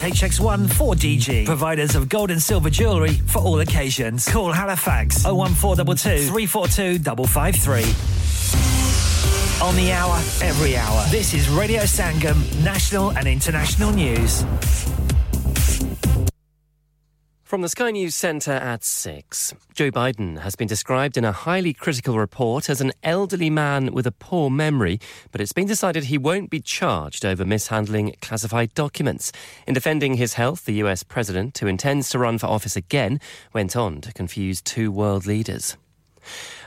HX1 4DG, providers of gold and silver jewellery for all occasions. Call Halifax 01422 342 553. On the hour, every hour. This is Radio Sangam, national and international news. From the Sky News Centre at 6. Joe Biden has been described in a highly critical report as an elderly man with a poor memory, but it's been decided he won't be charged over mishandling classified documents. In defending his health, the US president, who intends to run for office again, went on to confuse two world leaders.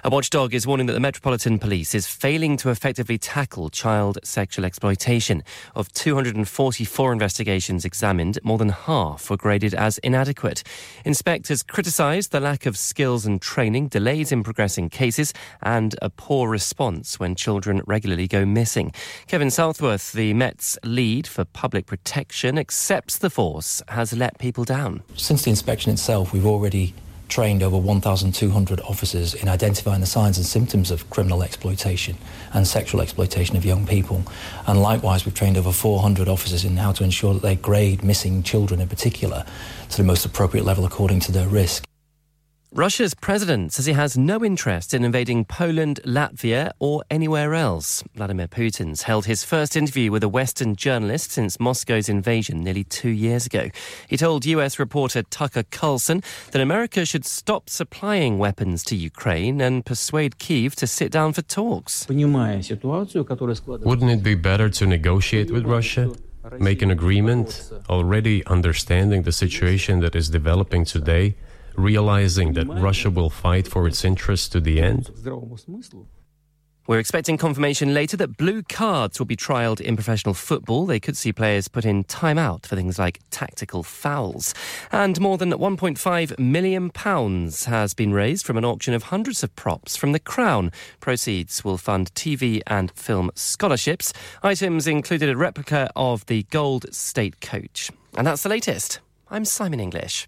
A watchdog is warning that the Metropolitan Police is failing to effectively tackle child sexual exploitation. Of 244 investigations examined, more than half were graded as inadequate. Inspectors criticised the lack of skills and training, delays in progressing cases, and a poor response when children regularly go missing. Kevin Southworth, the Met's lead for public protection, accepts the force has let people down. Since the inspection itself, we've already trained over 1,200 officers in identifying the signs and symptoms of criminal exploitation and sexual exploitation of young people. And likewise, we've trained over 400 officers in how to ensure that they grade missing children in particular to the most appropriate level according to their risk. Russia's president says he has no interest in invading Poland, Latvia, or anywhere else. Vladimir Putin's held his first interview with a Western journalist since Moscow's invasion nearly two years ago. He told US reporter Tucker Carlson that America should stop supplying weapons to Ukraine and persuade Kiev to sit down for talks. Wouldn't it be better to negotiate with Russia? Make an agreement, already understanding the situation that is developing today? Realizing that Russia will fight for its interests to the end? We're expecting confirmation later that blue cards will be trialled in professional football. They could see players put in time out for things like tactical fouls. And more than £1.5 million has been raised from an auction of hundreds of props from the Crown. Proceeds will fund TV and film scholarships. Items included a replica of the gold state coach. And that's the latest. I'm Simon English.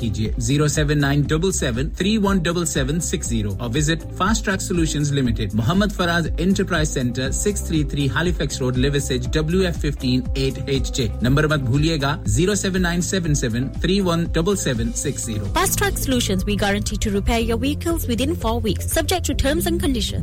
کیجیے۔ Zero seven nine double seven, three one double seven, six zero اور visit fast track solution limited. Muhammad Faraz enterprise centre, six three three Halifax road لیوسج W F fifteen eight H J number مت بھولیے گا۔ Zero seven nine seven seven, three one double seven, six zero. Fast track solution we guarantee to repair your vehicles within four weeks subject to terms and condition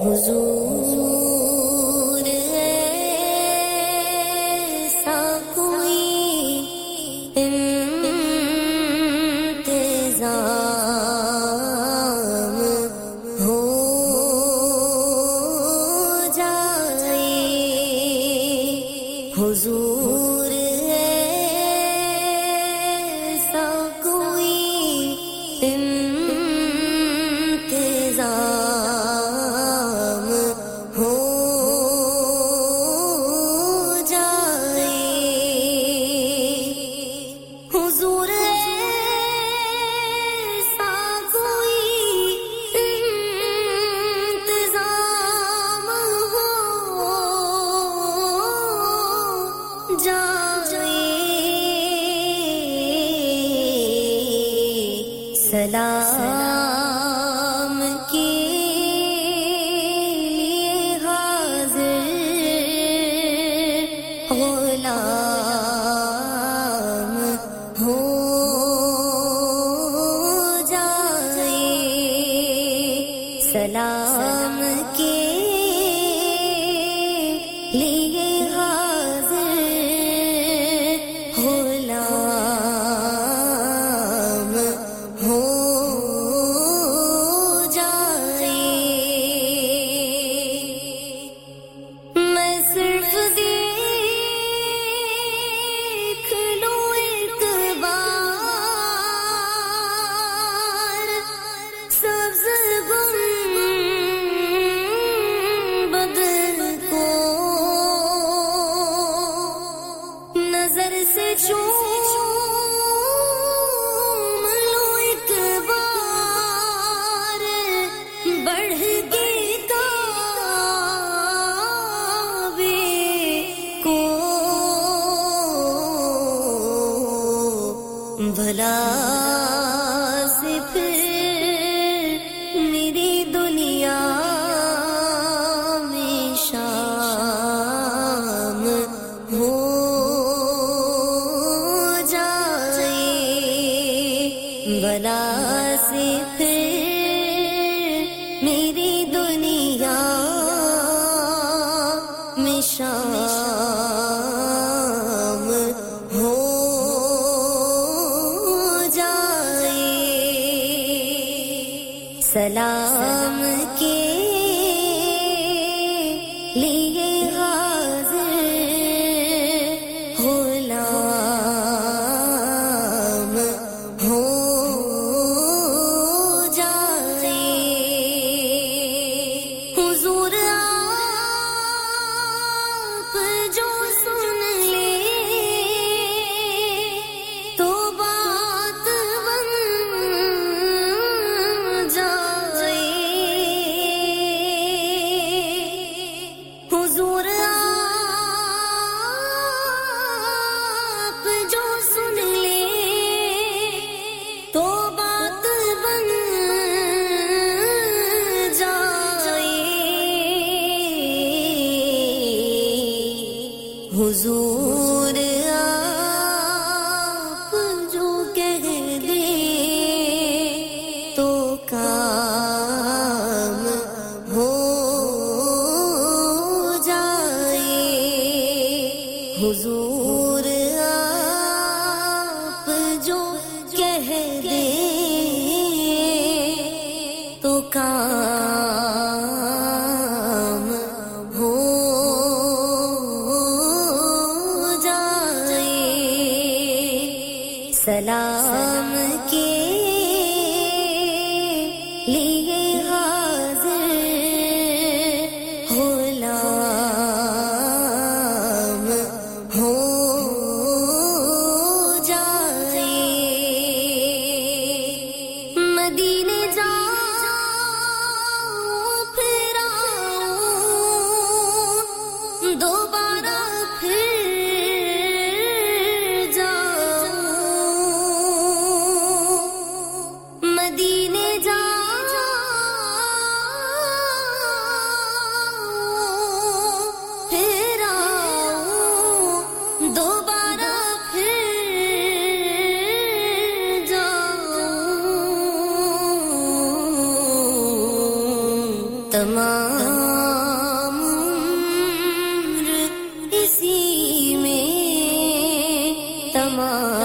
حضور سے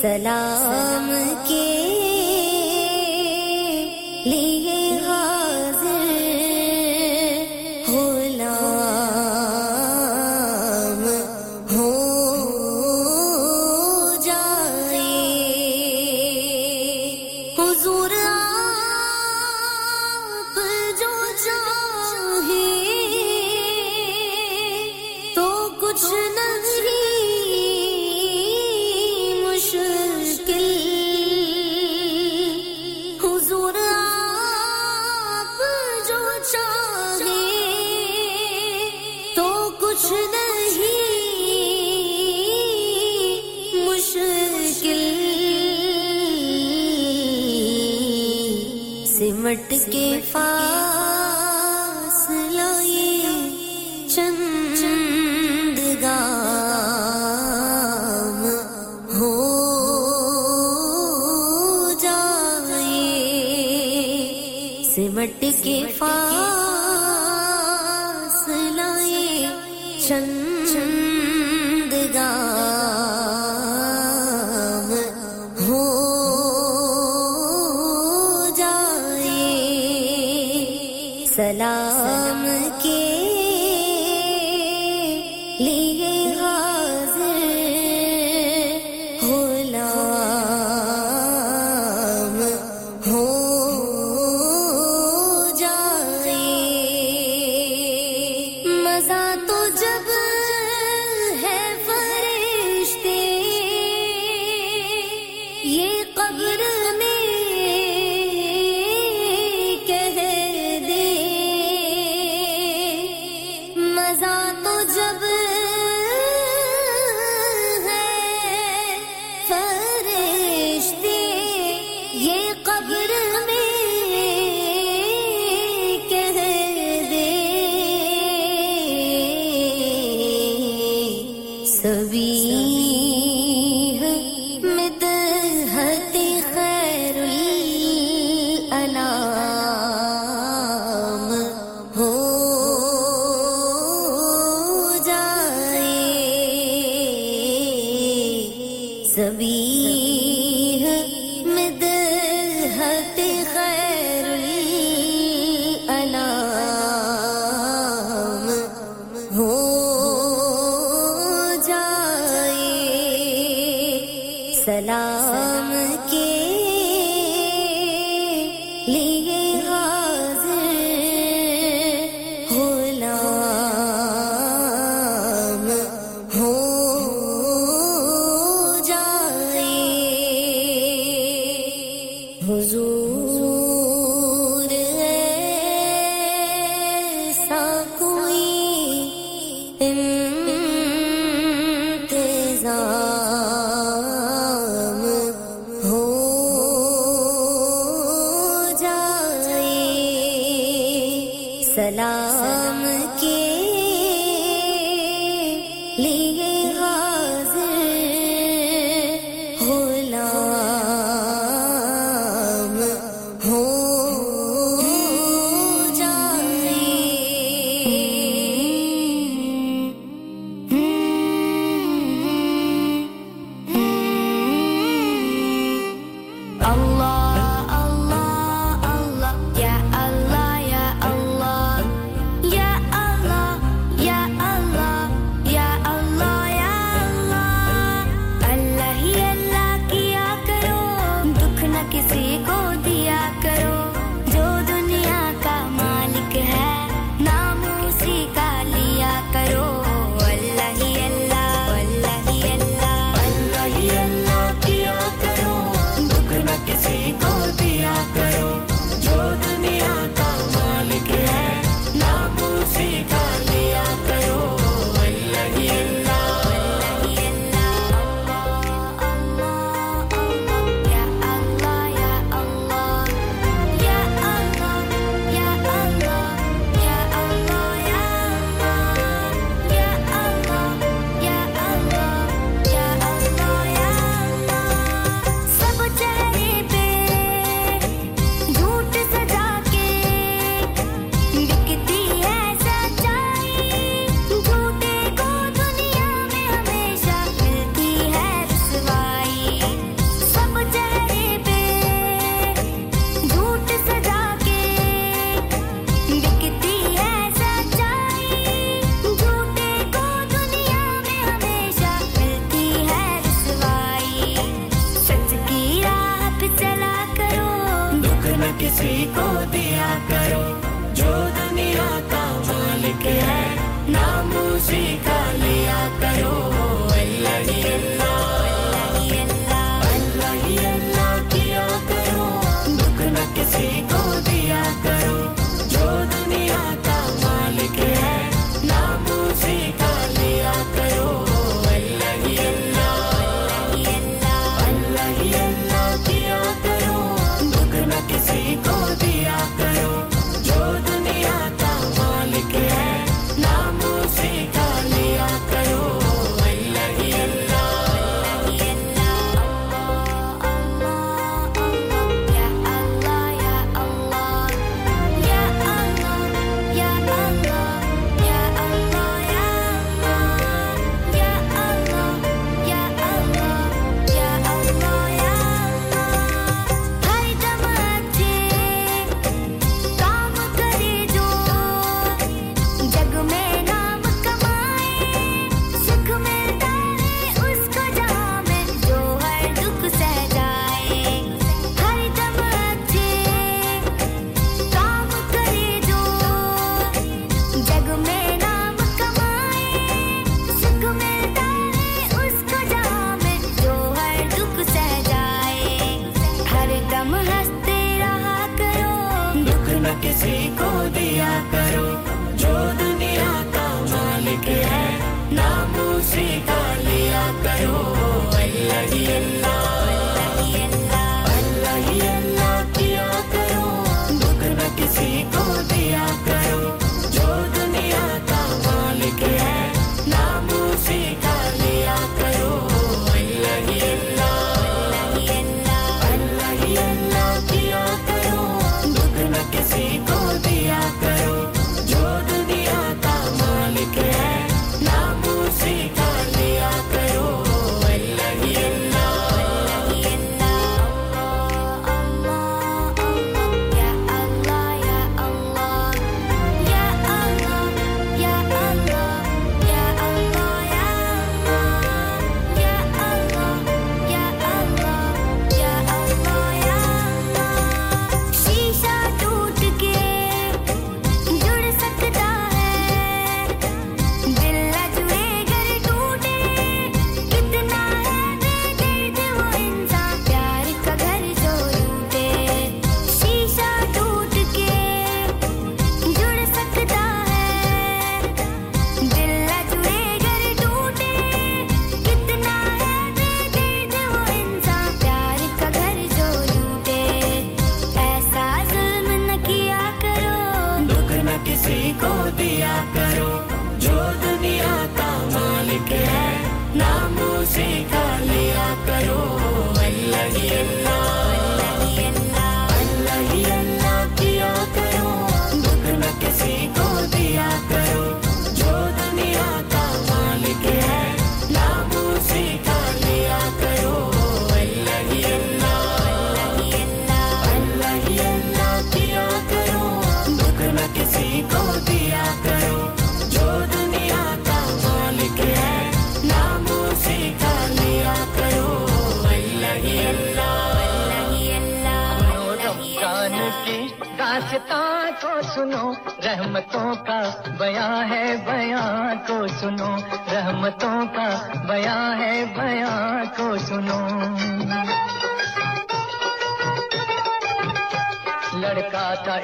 salam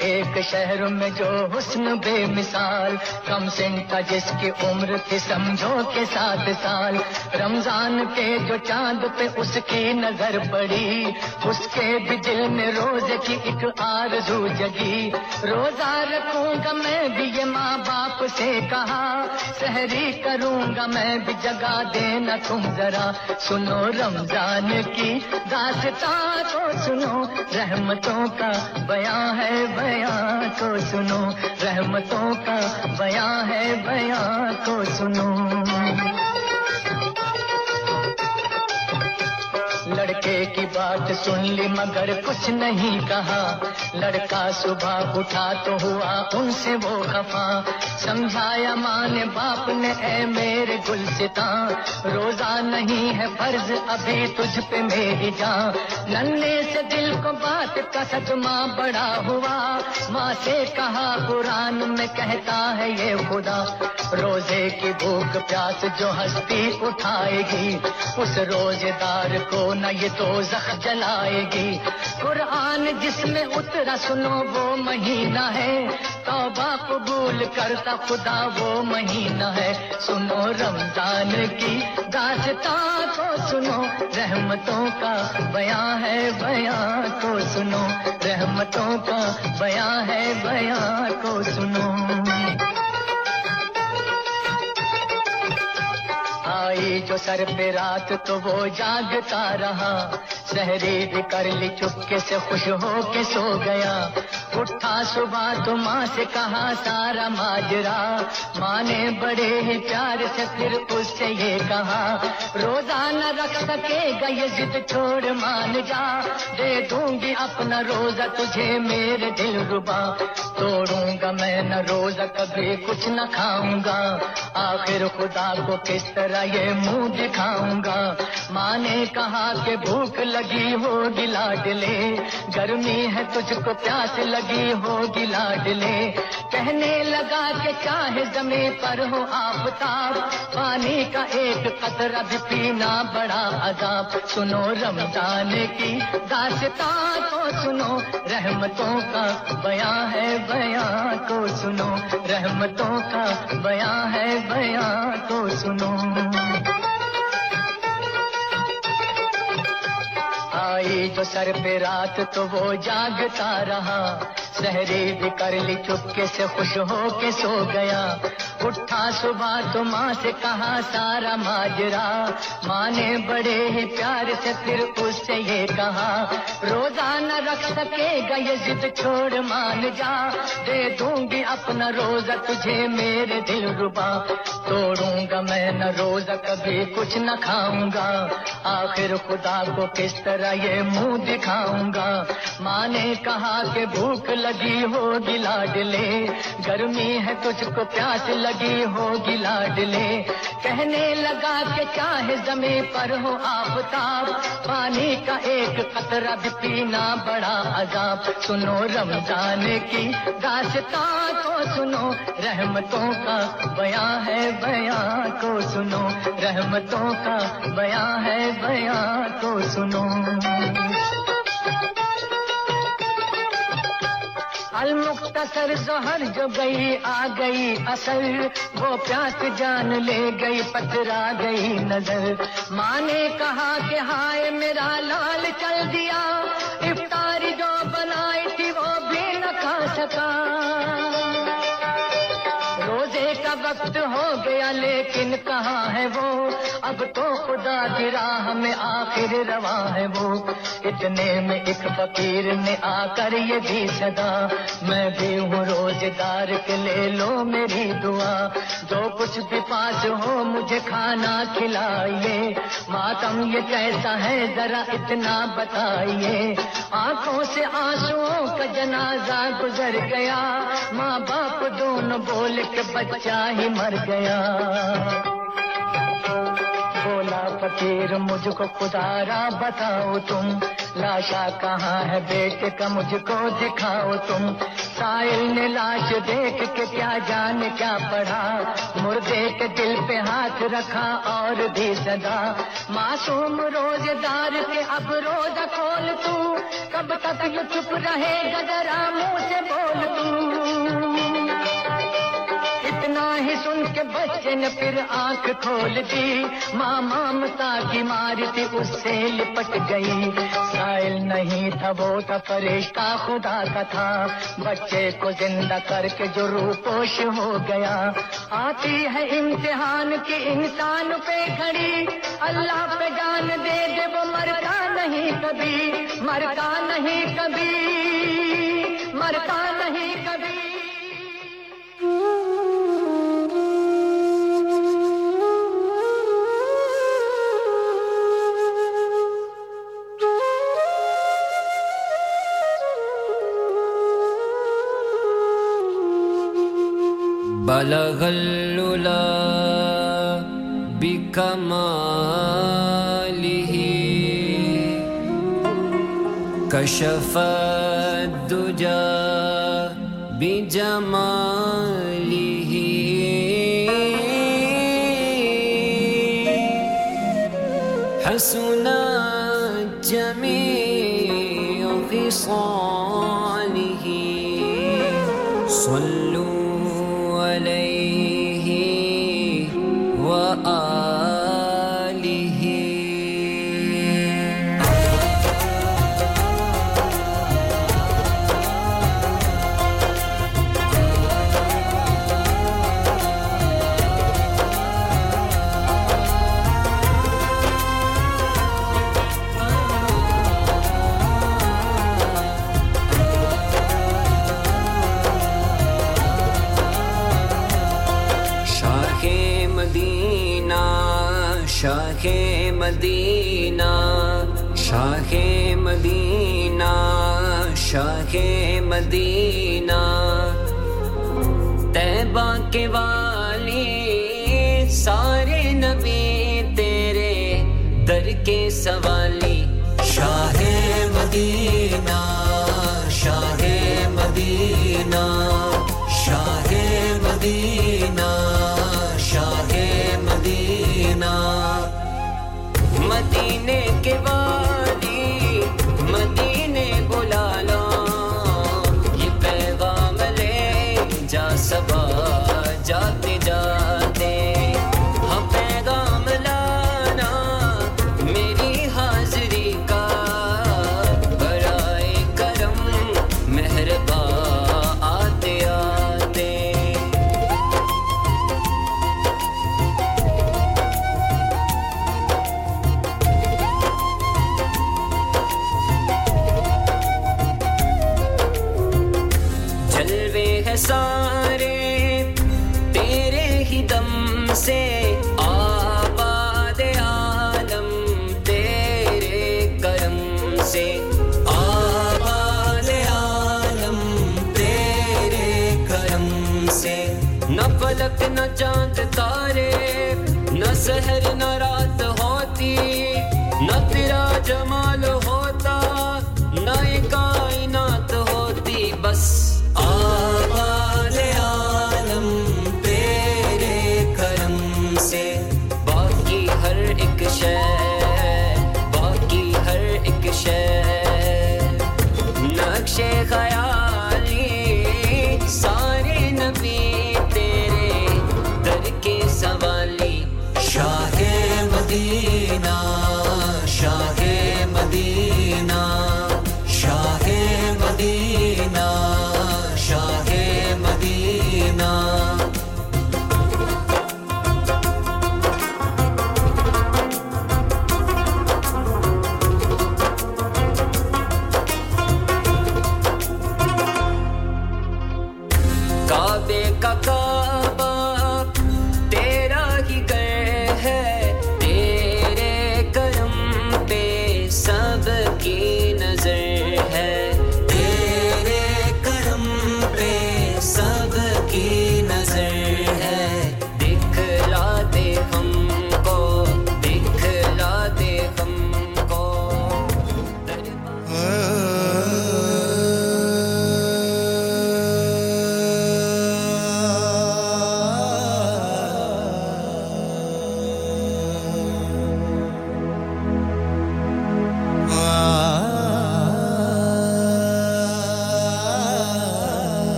ایک شہر میں جو حسن بے مثال کم سن تھا جس کی عمر تھی سمجھو کے سات سال۔ رمضان کے جو چاند پہ اس کی نظر پڑی، اس کے بھی دل میں روز کی ایک آرزو جگی۔ روزہ رکھوں گا میں بھی یہ ماں باپ سے کہا سہری کروں گا میں بھی جگہ دینا تم ذرا۔ سنو رمضان کی داستان کو سنو، رحمتوں کا بیان ہے کو سنو رحمتوں کا بیاں ہے بیاں کو سنو۔ بات سن لی مگر کچھ نہیں کہا۔ لڑکا صبح اٹھا تو ہوا ان سے وہ خفا۔ سمجھایا ماں نے باپ نے، اے میرے گلستاں روزہ نہیں ہے فرض، ابھی تجھ پہ میری جان۔ ننے سے دل کو بات کا صدمہ بڑا ہوا۔ ماں سے کہا، قرآن میں کہتا ہے یہ خدا۔ روزے کی بھوک پیاس جو ہستی اٹھائے گی۔ اس روزے دار کو نہ یہ تو زخم جلائے گی۔ قرآن جس میں اترا سنو وہ مہینہ ہے۔ توبہ قبول کرتا خدا وہ مہینہ ہے۔ سنو رمضان کی داستا کو سنو۔ رحمتوں کا بیاں ہے، بیاں کو سنو۔ رحمتوں کا بیاں ہے، بیاں کو سنو۔ جو سر پہ رات تو وہ جاگتا رہا۔ سحرید کر لی چپکے سے خوش ہو کے سو گیا۔ اٹھا صبح تو ماں سے کہا، سارا ماجرا، ماں نے بڑے ہی پیار سے پھر اس سے یہ کہا روزانہ رکھ سکے گا یہ ضد، چھوڑ مان جا۔ دے دوں گی اپنا روزہ تجھے میرے دل ربا۔ توڑوں گا میں نہ روزہ، کبھی کچھ نہ کھاؤں گا۔ آخر خدا کو کس طرح یہ منہ دکھاؤں گا۔ ماں نے کہا کہ بھوک لگی ہوگی لاڈلے۔ گرمی ہے تجھ کو پیاس لگی ہوگی لاڈلے۔ کہنے لگا کہ چاہے زمیں پر ہو آفتاب پانی کا ایک قطرہ بھی پینا بڑا عذاب۔ سنو رمضان کی داستا کو سنو۔ رحمتوں کا بیاں ہے بیاں کو سنو۔ رحمتوں کا بیاں ہے بیاں کو سنو۔ آئی جو سر پہ رات تو وہ جاگتا رہا سہری بھی کر لی چپکے سے خوش ہو کے سو گیا۔ اٹھا صبح تو ماں سے کہا، سارا ماجرا، ماں نے بڑے ہی پیار سے پھر اس سے یہ کہا روزانہ رکھ سکے گا یہ ضد، چھوڑ مان جا، دے دوں گی اپنا روزہ تجھے میرے دل ربا، توڑوں گا میں نہ روزہ کبھی کچھ نہ کھاؤں گا، آخر خدا کو کس طرح یہ منہ دکھاؤں گا؟ ماں نے کہا کہ بھوک لگی ہو دلا ڈلے گرمی ہے تجھ کو پیاس لگی ہو ہوگی لاڈلے کہنے لگا کہ چاہے زمیں پر ہو آفتاب، پانی کا ایک قطرہ بھی پینا بڑا عذاب۔ سنو رمضان کی داستاں کو سنو، رحمتوں کا بیاں ہے بیاں کو سنو۔ رحمتوں کا بیاں ہے بیاں کو سنو۔ المختصر زہر جو گئی آ گئی، اصل وہ پیاس جان لے گئی پترا گئی نظر۔ ماں نے کہا کہ ہائے میرا لال چل دیا افطاری جو بنائی تھی وہ بھی نہ کھا سکا۔ روزے کا وقت ہو گیا لیکن کہاں ہے وہ؟ اب تو خدا کی راہ میں آخر روا ہے وہ۔ اتنے میں ایک فقیر نے آ کر یہ بھی صدا۔ میں بھی ہوں روزگار کے لے لو میری دعا۔ جو کچھ بھی پاس ہو مجھے کھانا کھلائیے۔ ماتم یہ کیسا ہے ذرا اتنا بتائیے۔ آنکھوں سے آنسوؤں کا جنازہ گزر گیا۔ ماں باپ دونوں بول کے بچہ ہی مر گیا۔ بولا فقیر مجھ کو خدارا بتاؤ تم۔ لاشا کہاں ہے بیٹے کا مجھ کو دکھاؤ تم۔ سائل نے لاش دیکھ کے کیا جان، کیا پڑھا۔ مردے کے دل پہ ہاتھ رکھا اور بھی صدا۔ معصوم روز دار کے اب روز کھول تو، کب تک یہ چپ رہے گدرا، منہ سے بول تم نہیں سن کے بچے نے پھر آنکھ کھول دی۔ ماں مامتا کی ماری تھی اس سے لپٹ گئی۔ سائل نہیں تھا، وہ تھا فرشتہ، خدا کا تھا۔ بچے کو زندہ کر کے جو رو پوش ہو گیا۔ آتی ہے امتحان کی انسان پہ کھڑی اللہ پہ جان دے دے، وہ مرتا نہیں کبھی۔ مرتا نہیں کبھی۔ مرتا نہیں بلغ الللا بكماله كشف الدجى بجماله حسن شاہ مدینہ تیبا کے والی، سارے نبی تیرے در کے سوالی۔ شاہ مدینہ شاہ مدینہ شاہ مدینہ شاہ مدینہ۔ مدینے کے بعد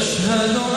يشهد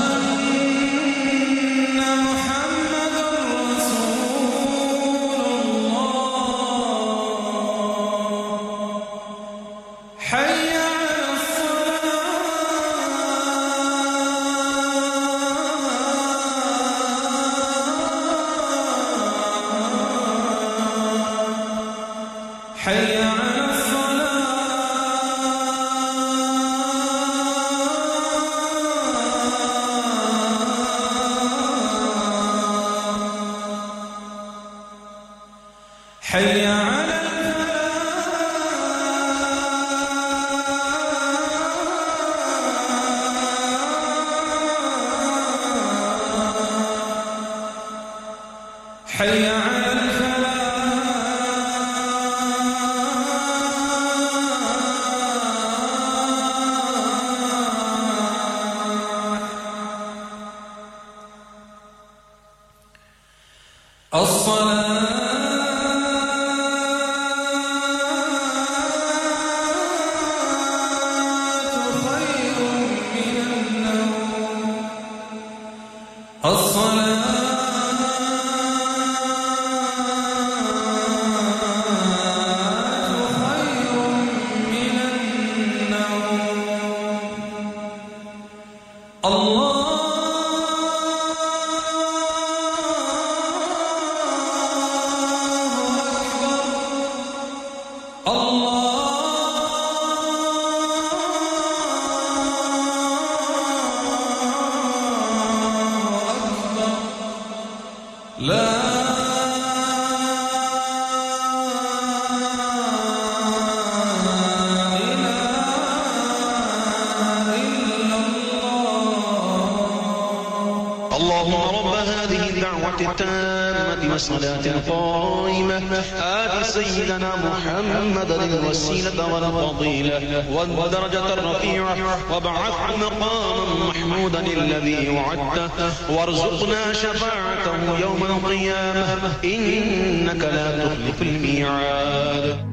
الله رب هذه الدعوة التامة والصلاة القائمة سيدنا محمد الوسيلة والفضيلة والدرجة الرفيعة وابعث مقاما محمودا الذي وعدته وارزقنا شفاعته يوم القيامة إنك لا تخلف الميعاد.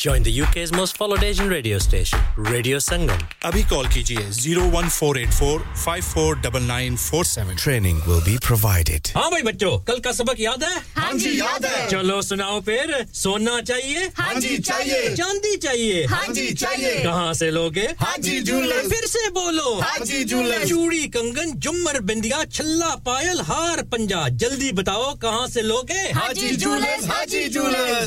Join the UK's most followed Asian radio station, Radio Sangam. Abhi call kijiye 01484 549947. Training will be provided. ہاں بھائی بچوں کل کا سبق یاد ہے ہاں جی یاد ہے چلو سناؤ پھر سونا چاہیے ہاں جی چاہیے چاندی چاہیے ہاں جی چاہیے کہاں سے لوگے ہاں جی پھر سے بولو ہاں جی جولر چوڑی کنگن جمر بندیا چھلا پائل ہار پنجا جلدی بتاؤ کہاں سے لوگے ہاں جی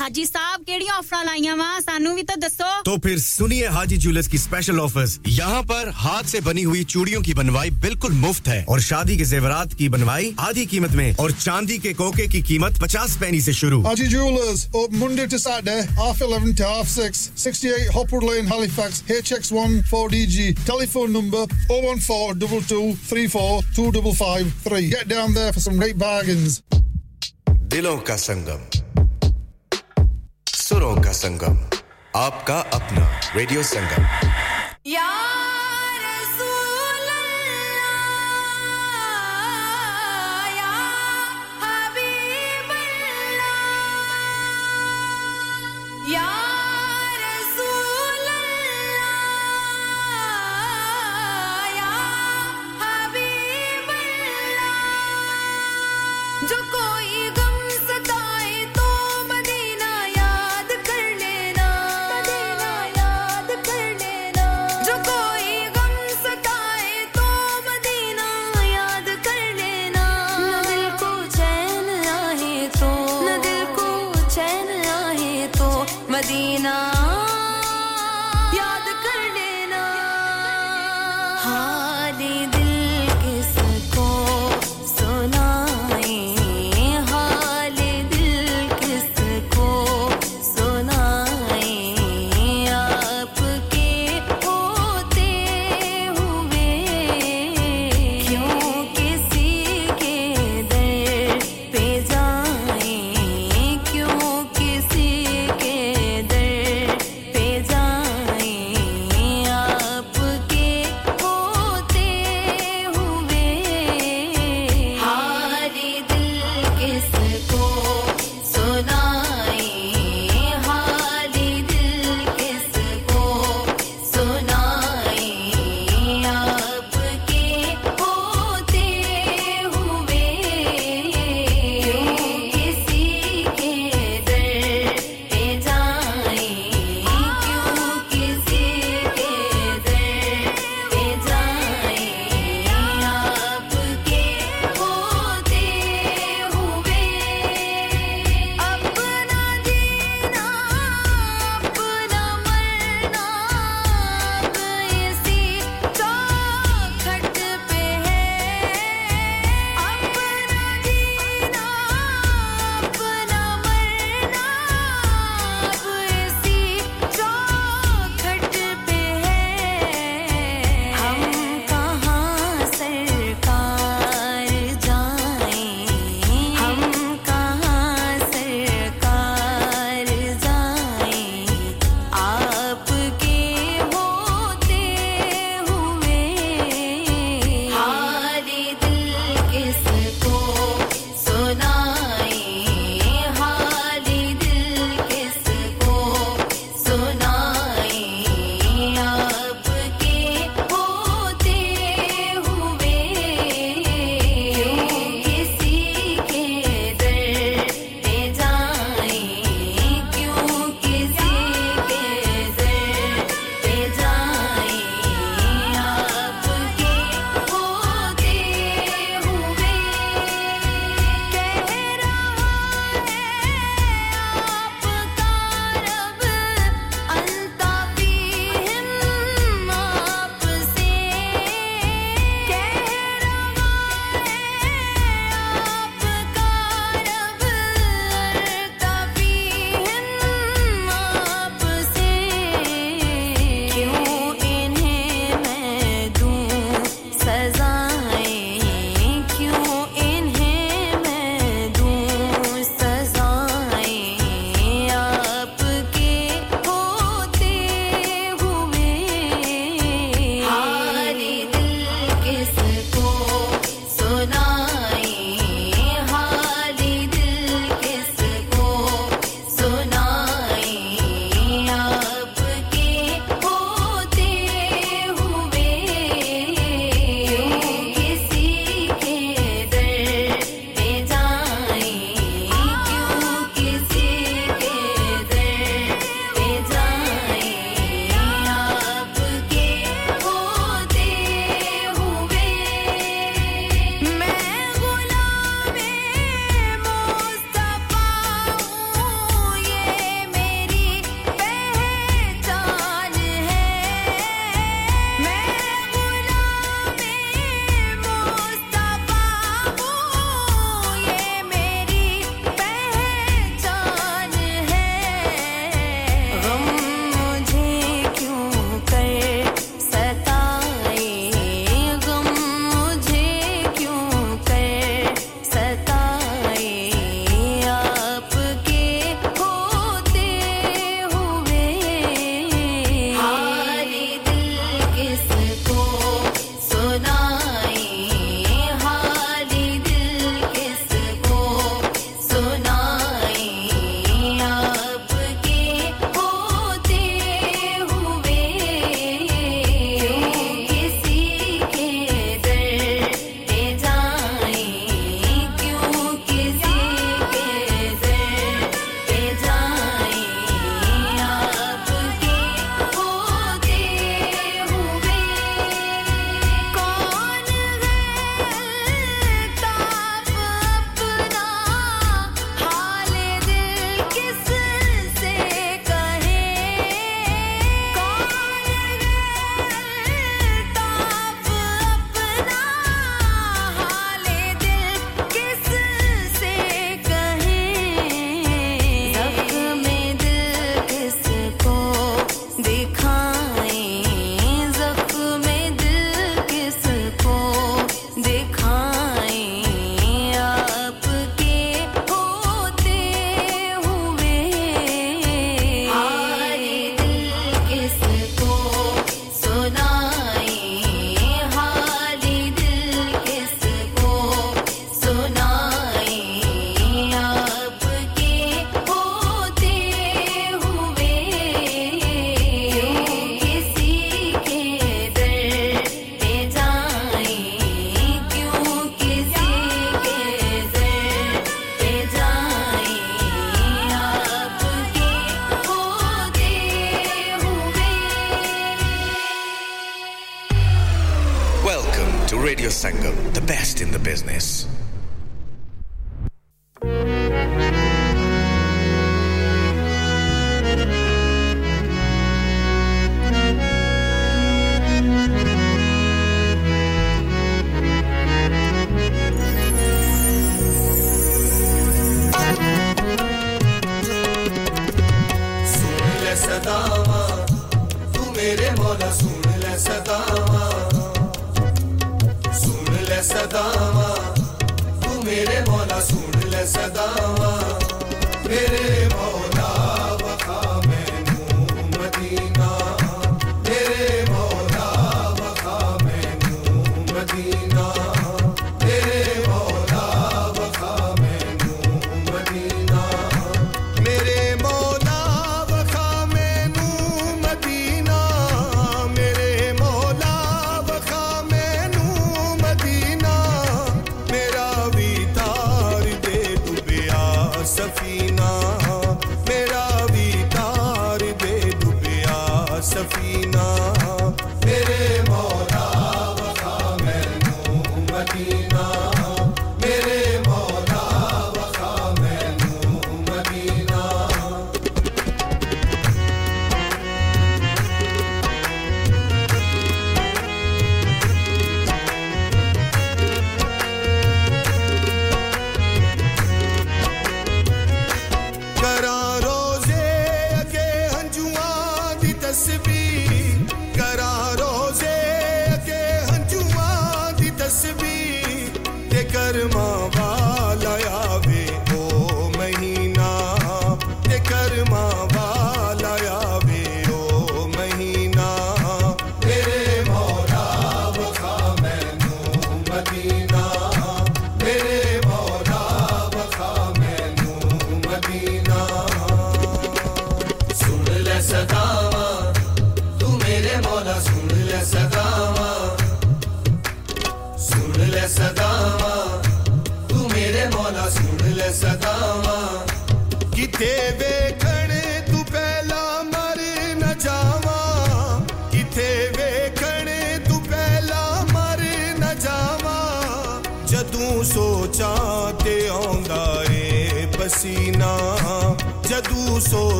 ہاں جی صاحب کیڑی آفر لائیاں وا سانو بھی تو دسو۔ تو پھر سنیے حاجی جولرز کی اسپیشل آفرز یہاں پر ہاتھ سے بنی ہوئی چوڑیوں کی بنوائی بالکل مفت ہے۔ اور شادی کے زیورات کی بنوائی آدھی قیمت میں اور چاندی کے کوکے کی قیمت پچاس پینی سے شروع۔ Haji jewellers Monday to Saturday half 11 to half 6 68 Hopwood Lane Halifax HX1 4DG telephone number 01422342553 get down there for some great bargains دلوں کا سنگم۔ سروں کا سنگم آپ کا اپنا ریڈیو سنگم۔ یا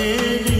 Hallelujah.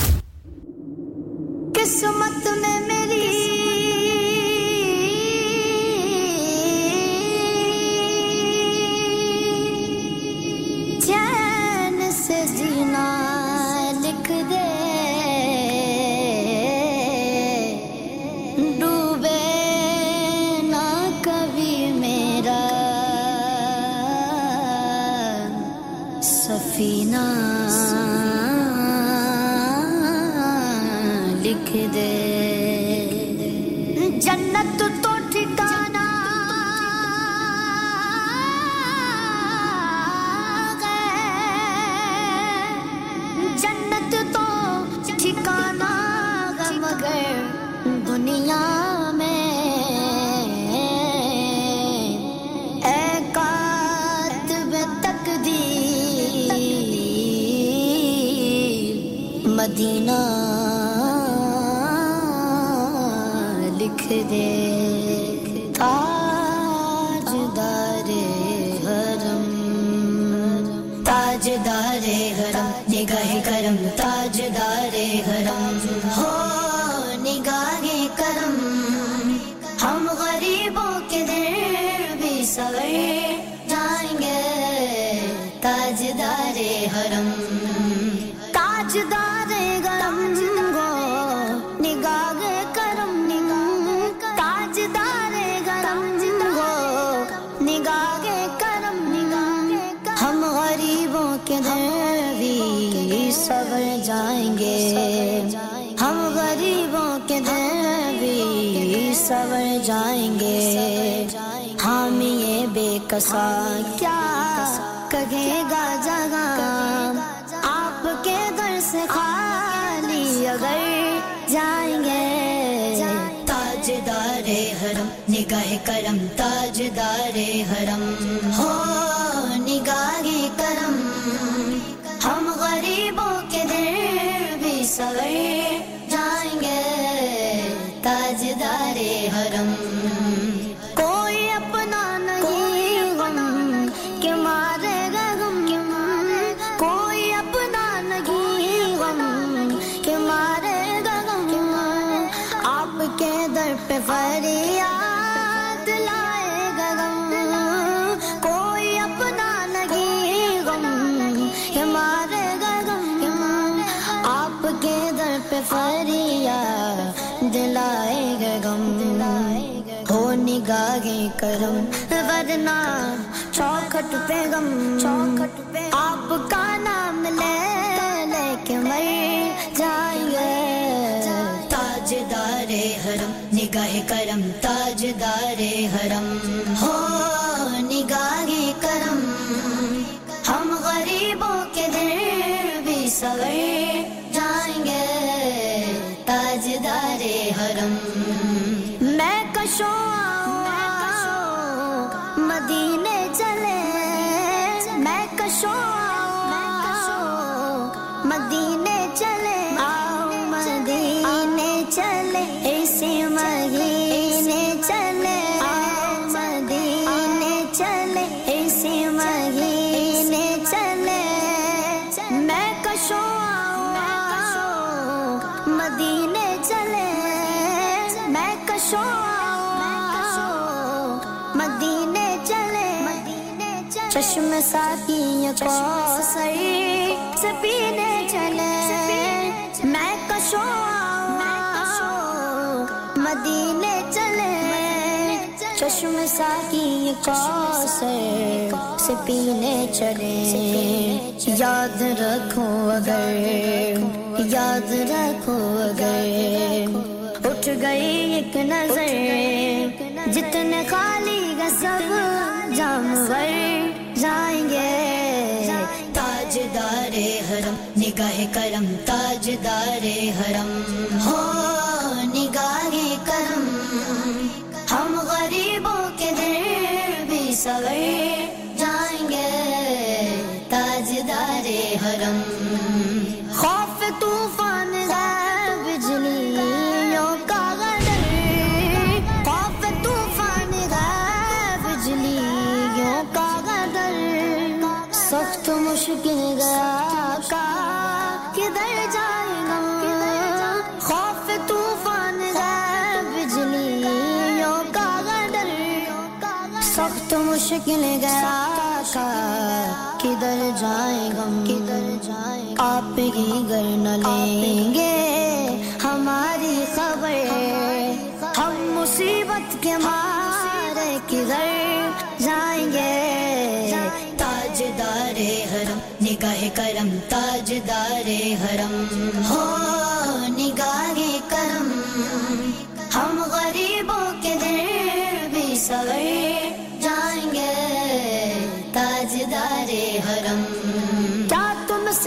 مدینہ لکھ دے۔ ہنسا کیا کہے گا جگہ آپ کے گھر سے خالی اگر جائیں گے۔ تاج دار حرم، نگاہ کرم تاج دار حرم۔ ہو پہ گم کوئی اپنا نہیں غم ہمارے گم آپ کے در پہ فریاد دلائے گم ہو نگاہیں کرم، ورنہ چوکھٹ پہ غم۔ چوکھٹ پہ آپ کا حرم نگاہ کرم تاج دار حرم۔ ہو نگاہ کرم، ہم غریبوں کے دل بھی سور جائیں گے تاج تاجدار مساکی کوثر سے پینے چلے۔ میں کشو مدینے چلے۔ چشم ساکی کوثر سے پینے چلے یاد رکھو اگر، یاد رکھو اگر۔ اٹھ گئی ایک نظر، جتنے خالی کا سب جامور کرم نگاہ کرم تاجدار حرم۔ نکل گیا کدھر جائیں گم کدھر جائیں آپ ہی گھر نہ لیں گے۔ ہماری خبر ہم مصیبت کے مارے کدھر جائیں گے؟ تاج دار حرم نگاہ کرم تاج دار حرم۔ ہو نگاہ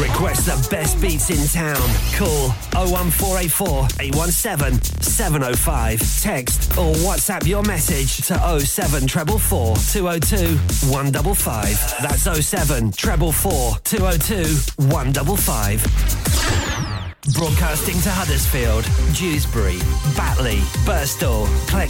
Request the best beats in town. Call 01484 817 705. Text or WhatsApp your message to 07444 202 155. That's 07444 202 155. Broadcasting to Huddersfield, Dewsbury, Batley, Burstall, Cleck